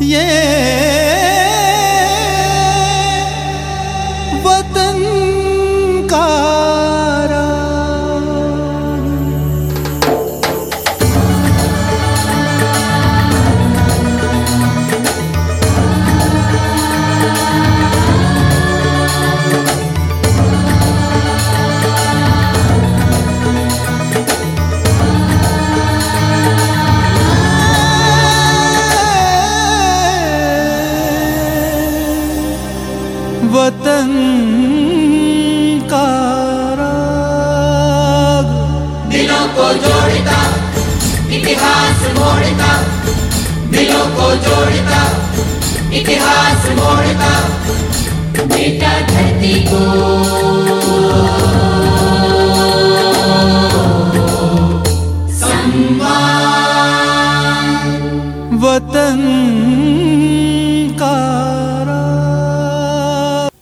Yeah.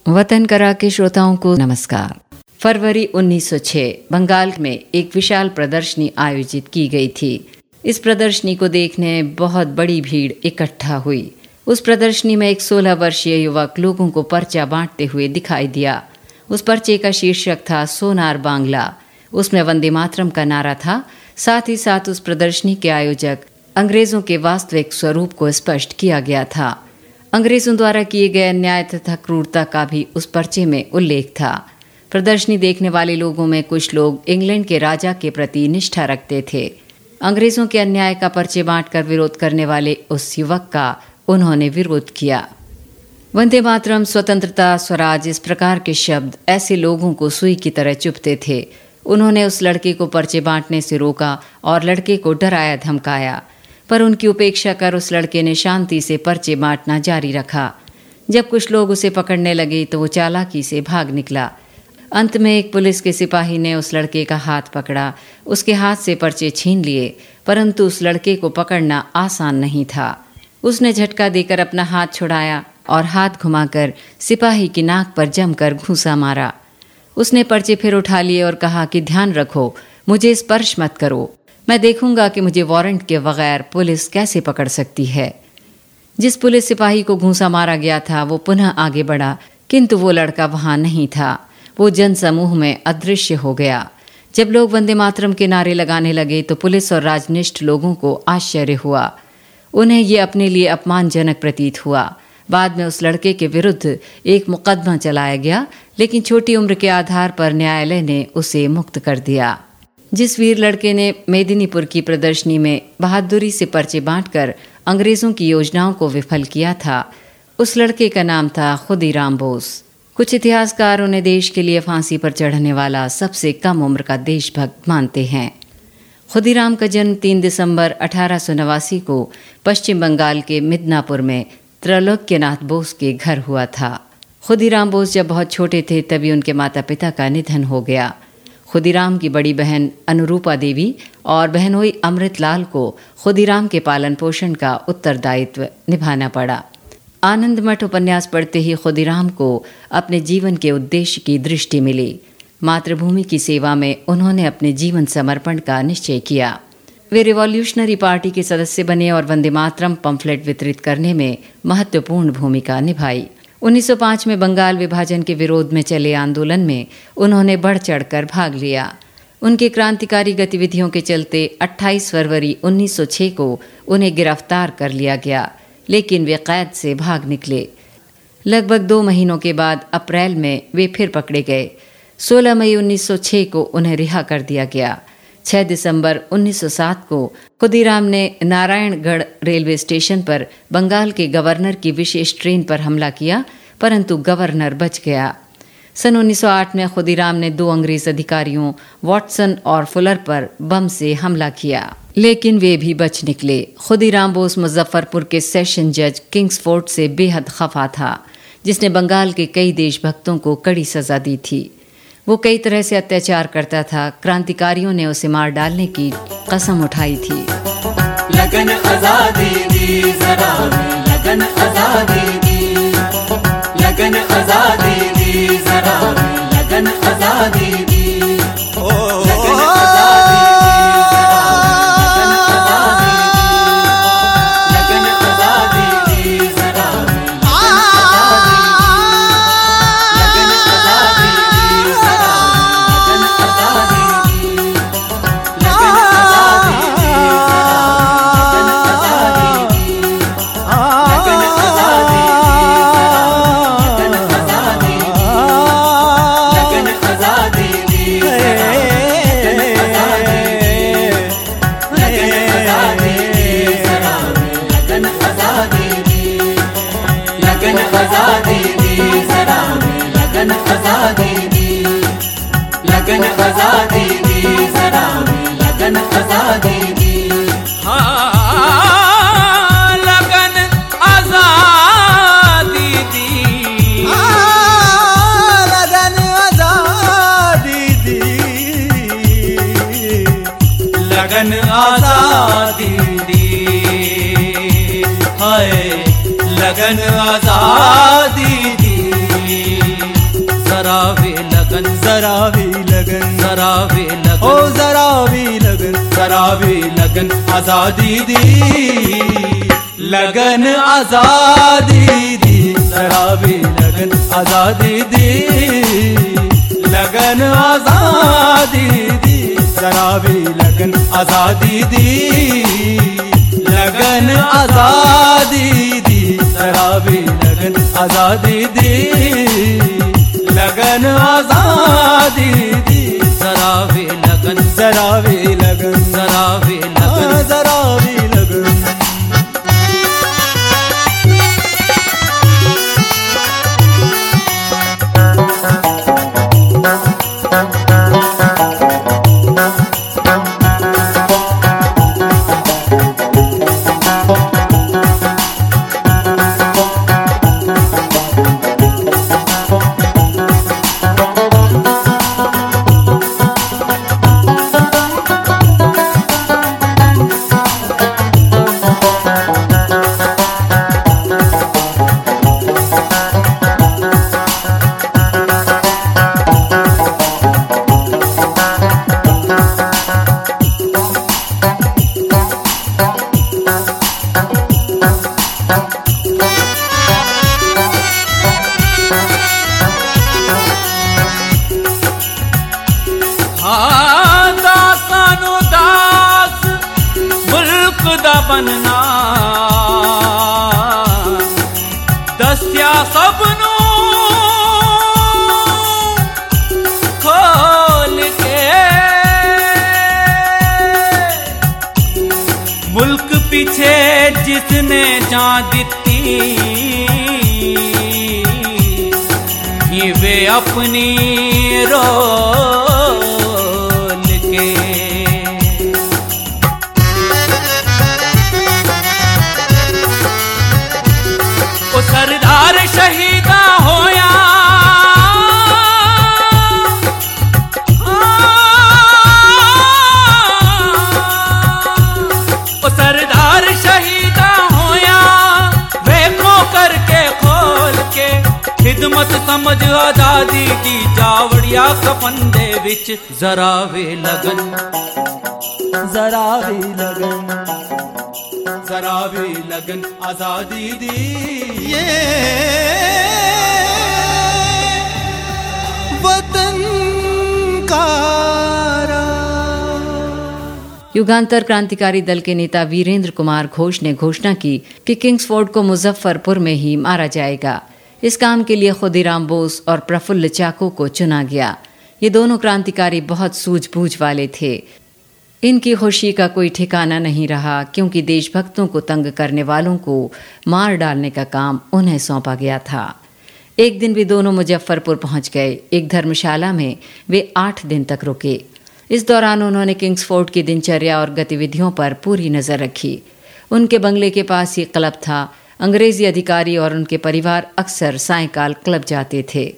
वतन करा के श्रोताओं को नमस्कार। फरवरी 1906 बंगाल में एक विशाल प्रदर्शनी आयोजित की गई थी। इस प्रदर्शनी को देखने बहुत बड़ी भीड़ इकट्ठा हुई। उस प्रदर्शनी में एक सोलह वर्षीय युवक लोगों को पर्चा बांटते हुए दिखाई दिया। उस पर्चे का शीर्षक था, सोनार बांग्ला। उसमें वंदे मातरम का नारा था। साथ ही साथ उस प्रदर्शनी के आयोजक अंग्रेज़ों के वास्तविक स्वरूप को स्पष्ट किया गया था। अंग्रेज़ों द्वारा किए गए अन्याय तथा क्रूरता का भी उस पर्चे में उल्लेख था। प्रदर्शनी देखने वाले लोगों में कुछ लोग इंग्लैंड के राजा के प्रति निष्ठा रखते थे। अंग्रेज़ों के अन्याय का पर्चे बांटकर विरोध करने वाले उस युवक का उन्होंने विरोध किया। वंदे मातरम, स्वतंत्रता, स्वराज इस प्रकार के शब्द ऐसे लोगों को सुई की तरह चुपते थे। उन्होंने उस लड़के को पर्चे बांटने से रोका और लड़के को डराया, धमकाया। पर उनकी उपेक्षा कर उस लड़के ने शांति से पर्चे बांटना जारी रखा। जब कुछ लोग उसे पकड़ने लगे तो वो चालाकी से भाग निकला। अंत में एक पुलिस के सिपाही ने उस लड़के का हाथ पकड़ा। उसके हाथ से पर्चे छीन लिए, परंतु उस लड़के को पकड़ना आसान नहीं था। उसने झटका देकर अपना हाथ छुड़ाया और हाथ घुमाकर सिपाही की नाक पर जमकर घूसा मारा। उसने पर्चे फिर उठा लिए और कहा कि ध्यान रखो, मुझे स्पर्श मत करो। मैं देखूँगा कि मुझे वारंट के बगैर पुलिस कैसे पकड़ सकती है। जिस पुलिस सिपाही को घूसा मारा गया था, वो पुनः आगे बढ़ा, किंतु वो लड़का वहाँ नहीं था। वो जन समूह में अदृश्य हो गया। जब लोग वंदे मातरम के नारे लगाने लगे तो पुलिस और राजनिष्ठ लोगों को आश्चर्य हुआ। उन्हें ये अपने लिए अपमानजनक प्रतीत हुआ। बाद में उस लड़के के विरुद्ध एक मुकदमा चलाया गया, लेकिन छोटी उम्र के आधार पर न्यायालय ने उसे मुक्त कर दिया। जिस वीर लड़के ने मेदिनीपुर की प्रदर्शनी में बहादुरी से पर्चे बांटकर अंग्रेज़ों की योजनाओं को विफल किया था, उस लड़के का नाम था खुदीराम बोस। कुछ इतिहासकार उन्हें देश के लिए फांसी पर चढ़ने वाला सबसे कम उम्र का देशभक्त मानते हैं। खुदीराम का जन्म तीन दिसंबर अठारह सौ नवासी को पश्चिम बंगाल के मिदनापुर में त्रैलोक्यनाथ बोस के घर हुआ था। खुदीराम बोस जब बहुत छोटे थे, तभी उनके माता पिता का निधन हो गया। खुदीराम की बड़ी बहन अनुरूपा देवी और बहनोई अमृतलाल को खुदीराम के पालन पोषण का उत्तरदायित्व निभाना पड़ा। आनंद मठ उपन्यास पढ़ते ही खुदीराम को अपने जीवन के उद्देश्य की दृष्टि मिली। मातृभूमि की सेवा में उन्होंने अपने जीवन समर्पण का निश्चय किया। वे रिवॉल्यूशनरी पार्टी के सदस्य बने और वंदे मातरम पंफलेट वितरित करने में महत्वपूर्ण भूमिका निभाई। 1905 में बंगाल विभाजन के विरोध में चले आंदोलन में उन्होंने बढ़ चढ़कर भाग लिया। उनके क्रांतिकारी गतिविधियों के चलते 28 फरवरी 1906 को उन्हें गिरफ़्तार कर लिया गया, लेकिन वे कैद से भाग निकले। लगभग दो महीनों के बाद अप्रैल में वे फिर पकड़े गए। 16 मई 1906 को उन्हें रिहा कर दिया गया। 6 दिसंबर 1907 को खुदीराम ने नारायणगढ़ रेलवे स्टेशन पर बंगाल के गवर्नर की विशेष ट्रेन पर हमला किया, परंतु गवर्नर बच गया। सन 1908 में खुदीराम ने दो अंग्रेज़ अधिकारियों, वॉटसन और फुलर पर बम से हमला किया। लेकिन वे भी बच निकले। खुदीराम बोस मुजफ्फरपुर के सेशन जज किंग्सफोर्ड से बेहद खफा था, जिसने बंगाल के कई देशभक्तों को कड़ी सजा दी थी। वो कई तरह से अत्याचार करता था। क्रांतिकारियों ने उसे मार डालने की कसम उठाई थी। लगन आज़ादी दी जरा लगन आज़ादी दी। लगन आज़ादी दी जरा लगन आज़ादी खजा दीदी जरा में लगन खजा दीदी लगन खजा दीदी जरा लगन खजा दीदी हाँ लगन आज़ादी दी। हाँ, लगन आज़ादी दी। लगन आज़ादी दी। हाय लगन आज़ादी जरा भी लगन। जरा वे ओ लगन जरा भी लगन। जरा वे लगन आज़ादी दी। लगन आज़ादी दी। जरा भी लगन आज़ादी दी। लगन आज़ादी दी। जरा भी लगन आज़ादी दी। लगन आज़ादी दी। जरा भी लगन आज़ादी दी। लगन आजादी दी जरा वे लगन जरा भी लगन जरा ਹਾਂ ਦਾਸਾਂ ਨੂੰ ਦਾਸ ਮੁਲਕ ਦਾ ਬਣਨਾ ਦੱਸਿਆ ਸਭ ਨੂੰ ਖੋਲ ਕੇ ਮੁਲਕ ਪਿੱਛੇ ਜਿਸਨੇ ਜਾਨ ਦਿੱਤੀ ये वे अपनी मत समझ आज़ादी की जावड़िया कफन दे विच जरा वे लगन। जरा वे लगन। जरा वे लगन आज़ादी दी। ये वतन का युगांतर क्रांतिकारी दल के नेता वीरेंद्र कुमार घोष ने घोषणा की कि किंग्सफोर्ड को मुजफ्फरपुर में ही मारा जाएगा। इस काम के लिए खुदीराम बोस और प्रफुल्ल चाको को चुना गया। ये दोनों क्रांतिकारी बहुत सूझबूझ वाले थे। इनकी खुशी का कोई ठिकाना नहीं रहा, क्योंकि देशभक्तों को तंग करने वालों को मार डालने का काम उन्हें सौंपा गया था। एक दिन भी दोनों मुजफ्फरपुर पहुँच गए। एक धर्मशाला में वे आठ दिन तक रुके। इस दौरान उन्होंने किंग्सफोर्ड की दिनचर्या और गतिविधियों पर पूरी नज़र रखी। उनके बंगले के पास ही क्लब था। अंग्रेज़ी अधिकारी और उनके परिवार अक्सर सायकाल क्लब जाते थे।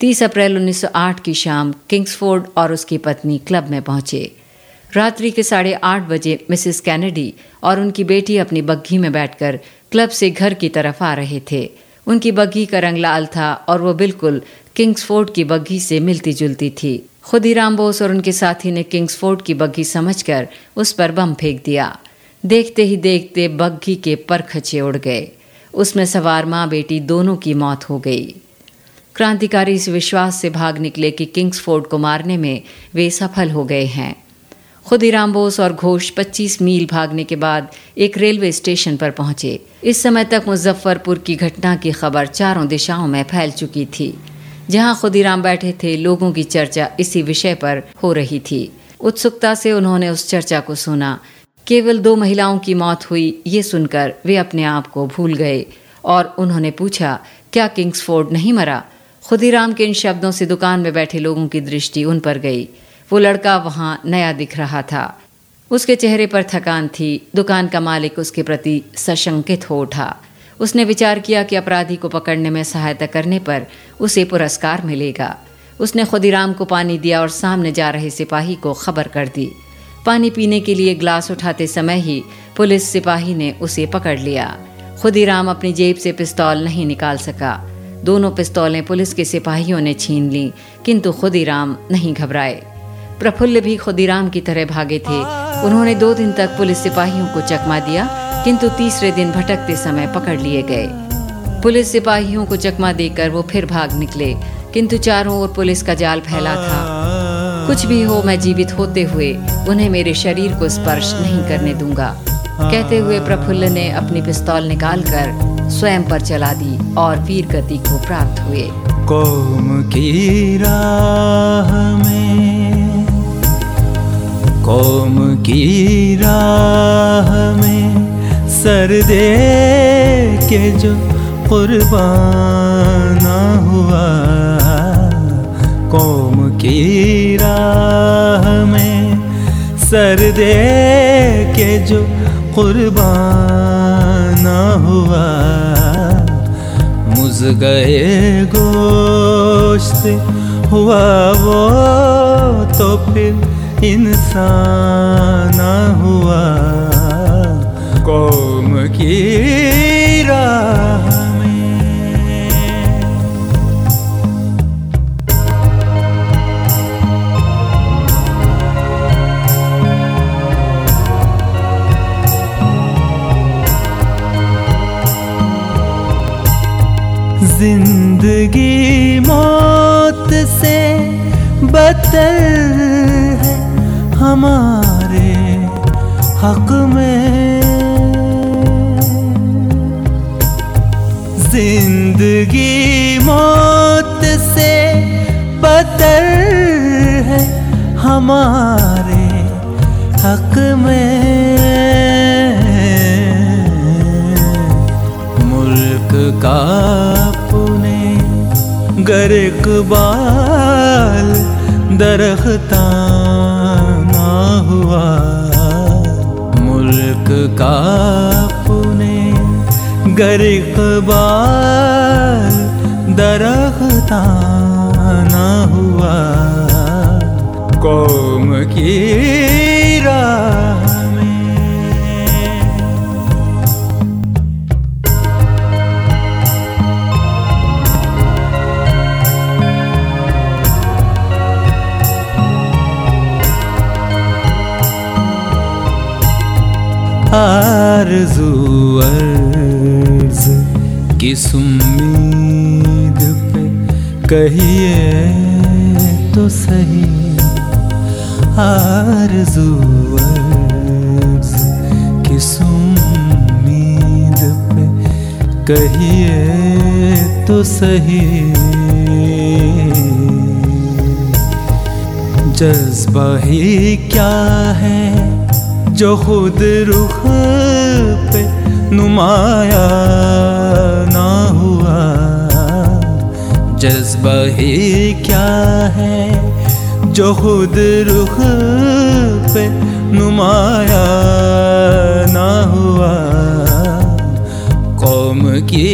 30 अप्रैल 1908 की शाम किंग्सफोर्ड और उसकी पत्नी क्लब में पहुँचे। रात्रि के साढ़े आठ बजे मिसेस कैनेडी और उनकी बेटी अपनी बग्घी में बैठकर क्लब से घर की तरफ़ आ रहे थे। उनकी बग्घी का रंग लाल था और वो बिल्कुल किंग्सफोर्ड की बग्घी से मिलती जुलती थी। खुद ही राम बोस और उनके साथी ने किंग्सफोर्ड की बग्घी समझकर उस पर बम फेंक दिया। देखते ही देखते बग्घी के परखचे उड़ गए। उसमें सवार माँ बेटी दोनों की मौत हो गई। क्रांतिकारी इस विश्वास से भाग निकले कि किंग्सफोर्ड को मारने में वे सफल हो गए हैं। खुद ही रामबोस और घोष 25 मील भागने के बाद एक रेलवे स्टेशन पर पहुँचे। इस समय तक मुजफ्फरपुर की घटना की खबर चारों दिशाओं में फैल चुकी थी, जहाँ खुदीराम बैठे थे। लोगों की चर्चा इसी विषय पर हो रही थी। उत्सुकता से उन्होंने उस चर्चा को सुना। केवल दो महिलाओं की मौत हुई, ये सुनकर वे अपने आप को भूल गए और उन्होंने पूछा, क्या किंग्सफोर्ड नहीं मरा? खुदीराम के इन शब्दों से दुकान में बैठे लोगों की दृष्टि उन पर गई। वो लड़का वहाँ नया दिख रहा था। उसके चेहरे पर थकान थी। दुकान का मालिक उसके प्रति सशंकित हो उठा। उसने विचार किया कि अपराधी को पकड़ने में सहायता करने पर उसे पुरस्कार मिलेगा। उसने खुदीराम को पानी दिया और सामने जा रहे सिपाही को खबर कर दी। पानी पीने के लिए ग्लास उठाते समय ही पुलिस सिपाही ने उसे पकड़ लिया। खुदीराम अपनी जेब से पिस्तौल नहीं निकाल सका। दोनों पिस्तौलें पुलिस के सिपाहियों ने छीन ली, किंतु खुदीराम नहीं घबराए। प्रफुल्ल भी खुदीराम की तरह भागे थे। उन्होंने दो दिन तक पुलिस सिपाहियों को चकमा दिया, किंतु तीसरे दिन भटकते समय पकड़ लिए गए। पुलिस सिपाहियों को चकमा देकर वो फिर भाग निकले, किंतु चारों ओर पुलिस का जाल फैला था। कुछ भी हो मैं जीवित होते हुए उन्हें मेरे शरीर को स्पर्श नहीं करने दूँगा। कहते हुए प्रफुल्ल ने अपनी पिस्तौल निकालकर स्वयं पर चला दी और वीर गति को प्राप्त हुए। कौम की राह में, कौम की राह में सर दे के जो कुर्बाना हुआ कौम की राह में सर दे के जो कुर्बाना हुआ। मुझ गए गोश्त हुआ वो तो फिर इंसान हुआ। कौम की राह ज़िंदगी मौत से बदल है हमारे हक में। ज़िंदगी मौत से बदल है हमारे हक में। मुल्क का गर इकबाल दरख्ता हुआ। मुल्क का पुने गर इकबाल दरख्ता ना हुआ। कौम की आरज़ू अर्ज़ किस उम्मीद पे कहिए तो सही। आरज़ू अर्ज़ किस उम्मीद पे कहिए तो सही। जज्बा ही क्या है? जो खुद रुख पे नुमाया ना हुआ। जज्बा ही क्या है जो खुद रुख पे नुमाया ना हुआ। कौम की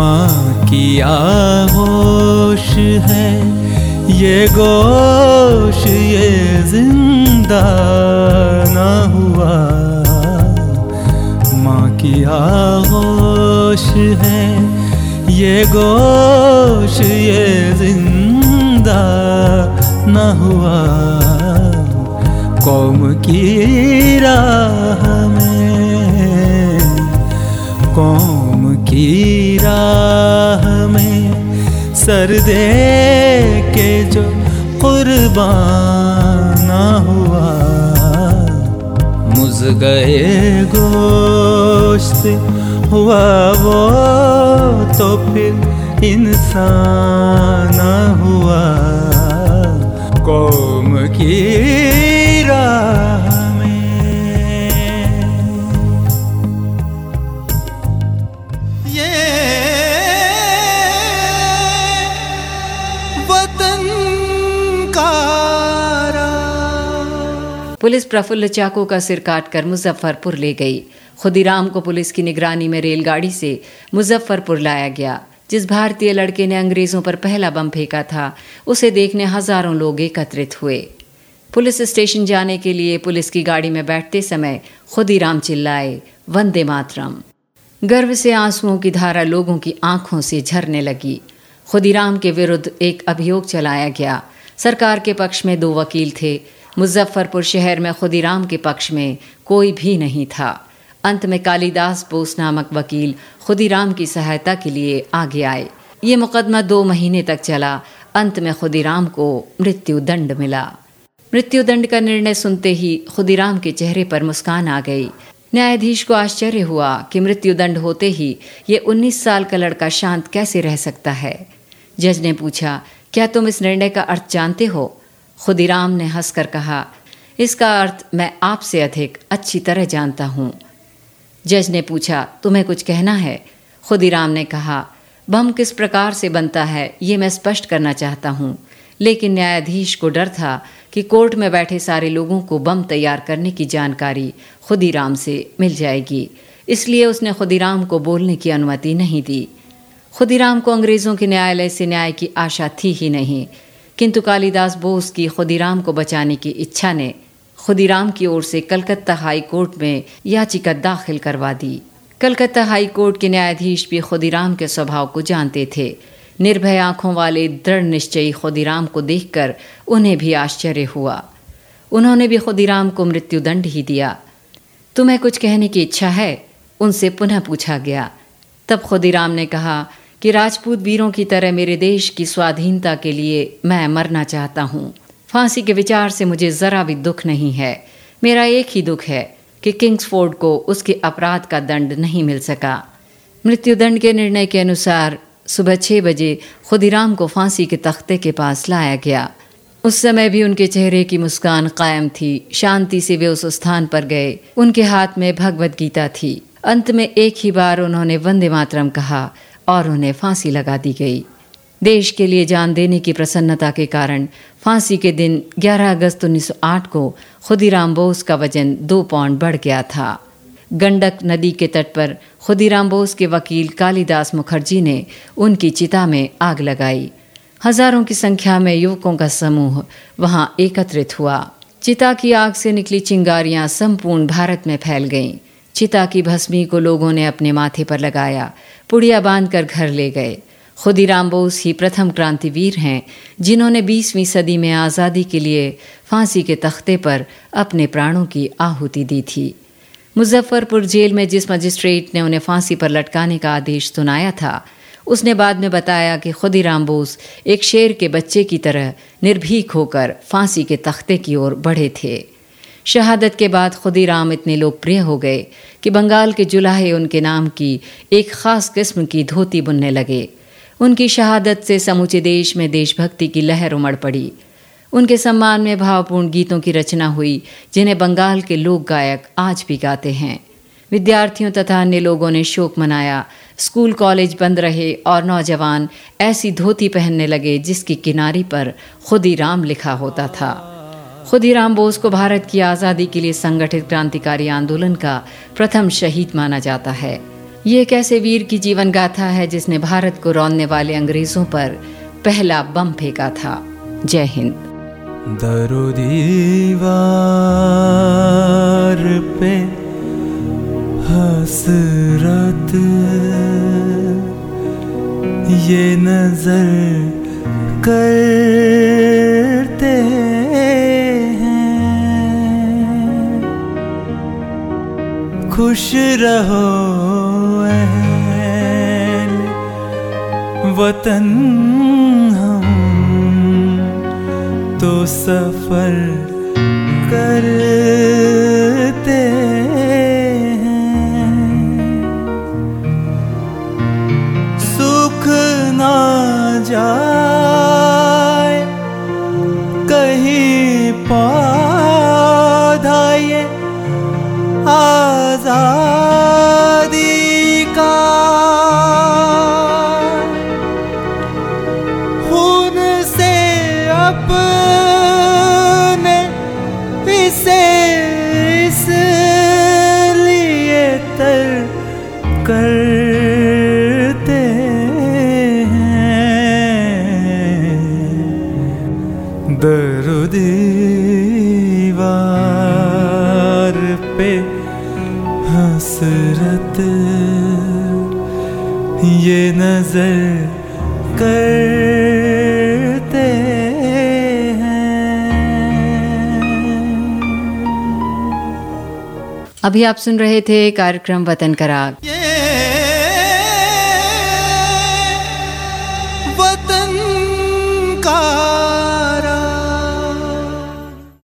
माँ की आगोश है। ये गोश, ये ज़िंदा ना हुआ। माँ की आगोश है। ये गोश, ये ज़िंदा न हुआ। कौम की राह में की राह में सर दे के जो कुर्बाना हुआ। मुझ गए गोश्त हुआ वो तो फिर इंसान हुआ। कौम की राह पुलिस प्रफुल्ल चाको का सिर काटकर मुजफ्फरपुर ले गई। खुदीराम को पुलिस की निगरानी में रेलगाड़ी से मुजफ्फरपुर लाया गया, जिस भारतीय लड़के ने अंग्रेज़ों पर पहला बम फेंका था, उसे देखने हज़ारों लोग एकत्रित हुए। पुलिस स्टेशन जाने के लिए पुलिस की गाड़ी में बैठते समय खुदीराम चिल्लाए, वंदे मातरम। गर्व से आंसुओं की धारा लोगों की आँखों से झरने लगी। खुदीराम के विरुद्ध एक अभियोग चलाया गया। सरकार के पक्ष में दो वकील थे मुजफ्फरपुर शहर में खुदीराम के पक्ष में कोई भी नहीं था। अंत में कालिदास बोस नामक वकील खुदीराम की सहायता के लिए आगे आए। ये मुकदमा दो महीने तक चला। अंत में खुदीराम को मृत्यु दंड मिला। मृत्यु दंड का निर्णय सुनते ही खुदीराम के चेहरे पर मुस्कान आ गई। न्यायाधीश को आश्चर्य हुआ कि मृत्यु दंड होते ही ये 19 साल का लड़का शांत कैसे रह सकता है। जज ने पूछा, क्या तुम इस निर्णय का अर्थ जानते हो? खुदीराम ने हंसकर कहा, इसका अर्थ मैं आपसे अधिक अच्छी तरह जानता हूँ। जज ने पूछा, तुम्हें कुछ कहना है? खुदीराम ने कहा बम किस प्रकार से बनता है, ये मैं स्पष्ट करना चाहता हूँ। लेकिन न्यायाधीश को डर था कि कोर्ट में बैठे सारे लोगों को बम तैयार करने की जानकारी खुदीराम से मिल जाएगी। इसलिए उसने खुदीराम को बोलने की अनुमति नहीं दी। खुदीराम को अंग्रेज़ों के न्यायालय से न्याय की आशा थी ही नहीं। किंतु कालिदास बोस की खुदीराम को बचाने की इच्छा ने खुदीराम की ओर से कलकत्ता हाई कोर्ट में याचिका दाखिल करवा दी। कलकत्ता हाई कोर्ट के न्यायाधीश भी खुदीराम के स्वभाव को जानते थे। निर्भय आँखों वाले दृढ़ निश्चयी खुदीराम को देखकर उन्हें भी आश्चर्य हुआ। उन्होंने भी खुदीराम को मृत्युदंड ही दिया। तुम्हें कुछ कहने की इच्छा है? उनसे पुनः पूछा गया। तब खुदीराम ने कहा कि राजपूत वीरों की तरह मेरे देश की स्वाधीनता के लिए मैं मरना चाहता हूँ। फांसी के विचार से मुझे ज़रा भी दुख नहीं है। मेरा एक ही दुख है कि किंग्सफोर्ड को उसके अपराध का दंड नहीं मिल सका। मृत्युदंड के निर्णय के अनुसार सुबह छः बजे खुदीराम को फांसी के तख्ते के पास लाया गया। उस समय भी उनके चेहरे की मुस्कान कायम थी। शांति से वे उस स्थान पर गए। उनके हाथ में भगवत गीता थी। अंत में एक ही बार उन्होंने वंदे मातरम कहा और उन्हें फांसी लगा दी गई। देश के लिए जान देने की प्रसन्नता के कारण फांसी के दिन 11 अगस्त 1908 को खुदीराम बोस का वज़न दो पौंड बढ़ गया था। गंडक नदी के तट पर खुदीराम बोस के वकील कालिदास मुखर्जी ने उनकी चिता में आग लगाई। हज़ारों की संख्या में युवकों का समूह वहाँ एकत्रित हुआ। चिता की आग से निकली चिंगारियाँ संपूर्ण भारत में फैल गईं। चिता की भस्मी को लोगों ने अपने माथे पर लगाया। पुड़िया बांधकर घर ले गए। खुदीराम बोस ही प्रथम क्रांतिवीर हैं, जिन्होंने 20वीं सदी में आज़ादी के लिए फांसी के तख्ते पर अपने प्राणों की आहुति दी थी। मुजफ्फरपुर जेल में जिस मजिस्ट्रेट ने उन्हें फांसी पर लटकाने का आदेश सुनाया था, उसने बाद में बताया कि खुदीराम बोस एक शेर के बच्चे की तरह निर्भीक होकर फांसी के तख्ते की ओर बढ़े थे। शहादत के बाद खुदीराम इतने लोकप्रिय हो गए कि बंगाल के जुलाहे उनके नाम की एक खास किस्म की धोती बुनने लगे। उनकी शहादत से समूचे देश में देशभक्ति की लहर उमड़ पड़ी। उनके सम्मान में भावपूर्ण गीतों की रचना हुई, जिन्हें बंगाल के लोक गायक आज भी गाते हैं। विद्यार्थियों तथा अन्य लोगों ने शोक मनाया। स्कूल, कॉलेज बंद रहे और नौजवान ऐसी धोती पहनने लगे जिसकी किनारी पर खुदी राम लिखा होता था। खुदी राम बोस को भारत की आज़ादी के लिए संगठित क्रांतिकारी आंदोलन का प्रथम शहीद माना जाता है। ये एक ऐसे वीर की जीवन गाथा है जिसने भारत को रौनने वाले अंग्रेज़ों पर पहला बम फेंका था। जय हिंद। दरो दीवार पे हसरत, ये नज़र करते हैं। खुश रहो वतन हम तो सफ़र करते सुख ना जाए अभी आप सुन रहे थे कार्यक्रम वतन कराग।